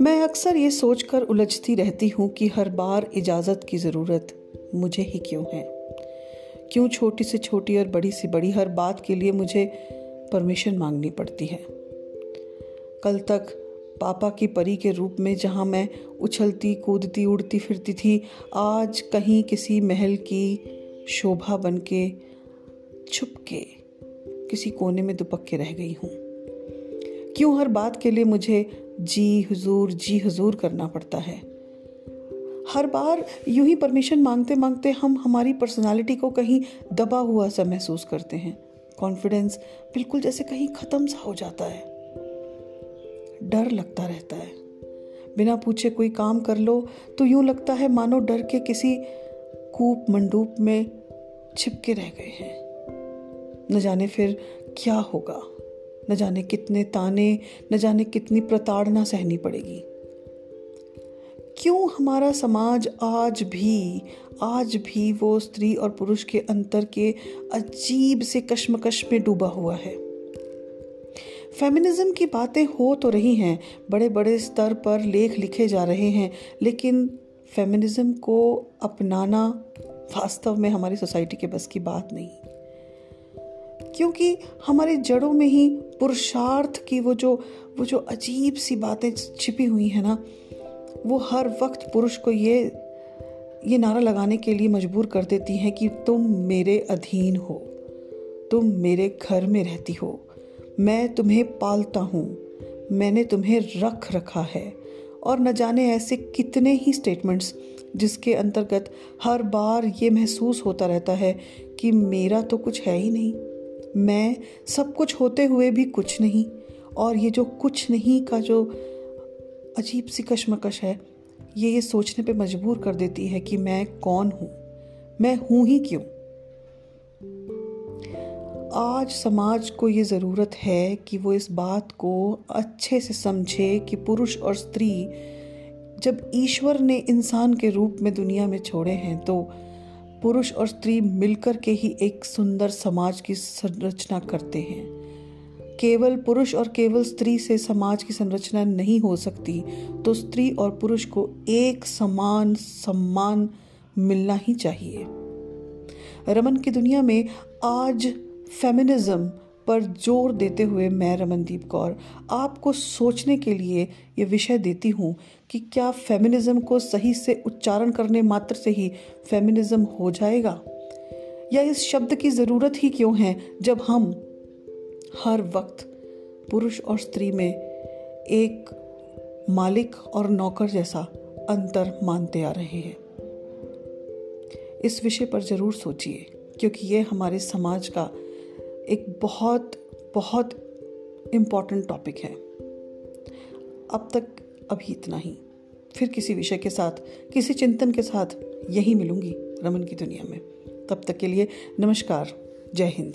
मैं अक्सर ये सोचकर उलझती रहती हूँ कि हर बार इजाज़त की ज़रूरत मुझे ही क्यों है? क्यों छोटी से छोटी और बड़ी से बड़ी हर बात के लिए मुझे परमिशन मांगनी पड़ती है? कल तक पापा की परी के रूप में जहाँ मैं उछलती, कूदती, उड़ती फिरती थी, आज कहीं किसी महल की शोभा बन के छुप के किसी कोने में दुपक के रह गई हूँ। क्यों हर बात के लिए मुझे जी हुजूर जी हुजूर करना पड़ता है? हर बार यूँ ही परमिशन मांगते मांगते हम हमारी पर्सनालिटी को कहीं दबा हुआ सा महसूस करते हैं। कॉन्फिडेंस बिल्कुल जैसे कहीं ख़त्म सा हो जाता है। डर लगता रहता है। बिना पूछे कोई काम कर लो तो यूँ लगता है मानो डर के किसी कूप मंडूप में छिपके रह गए हैं। न जाने फिर क्या होगा। न जाने कितने ताने, न जाने कितनी प्रताड़ना सहनी पड़ेगी। क्यों हमारा समाज आज भी आज भी वो स्त्री और पुरुष के अंतर के अजीब से कश्मकश में डूबा हुआ है? फेमिनिज्म की बातें हो तो रही हैं बड़े बड़े स्तर पर लेख लिखे जा रहे हैं, लेकिन फेमिनिज्म को अपनाना वास्तव में हमारी सोसाइटी के बस की बात नहीं। क्योंकि हमारे जड़ों में ही पुरुषार्थ की वो जो वो जो अजीब सी बातें छिपी हुई हैं ना, वो हर वक्त पुरुष को ये ये नारा लगाने के लिए मजबूर कर देती हैं कि तुम मेरे अधीन हो, तुम मेरे घर में रहती हो, मैं तुम्हें पालता हूँ, मैंने तुम्हें रख रखा है। और न जाने ऐसे कितने ही स्टेटमेंट्स जिसके अंतर्गत हर बार ये महसूस होता रहता है कि मेरा तो कुछ है ही नहीं। मैं सब कुछ होते हुए भी कुछ नहीं। और ये जो कुछ नहीं का जो अजीब सी कशमकश है, ये ये सोचने पे मजबूर कर देती है कि मैं कौन हूँ? मैं हूँ ही क्यों? आज समाज को ये ज़रूरत है कि वो इस बात को अच्छे से समझे कि पुरुष और स्त्री जब ईश्वर ने इंसान के रूप में दुनिया में छोड़े हैं तो पुरुष और स्त्री मिलकर के ही एक सुंदर समाज की संरचना करते हैं। केवल पुरुष और केवल स्त्री से समाज की संरचना नहीं हो सकती तो स्त्री और पुरुष को एक समान सम्मान मिलना ही चाहिए। रमन की दुनिया में आज फेमिनिज्म पर ज़ोर देते हुए मैं रमनदीप कौर आपको सोचने के लिए ये विषय देती हूँ कि क्या फेमिनिज्म को सही से उच्चारण करने मात्र से ही फेमिनिज्म हो जाएगा? या इस शब्द की ज़रूरत ही क्यों है जब हम हर वक्त पुरुष और स्त्री में एक मालिक और नौकर जैसा अंतर मानते आ रहे हैं? इस विषय पर ज़रूर सोचिए, क्योंकि ये हमारे समाज का एक बहुत बहुत इंपॉर्टेंट टॉपिक है। अब तक अभी इतना ही। फिर किसी विषय के साथ, किसी चिंतन के साथ यही मिलूँगी रमन की दुनिया में। तब तक के लिए नमस्कार, जय हिंद।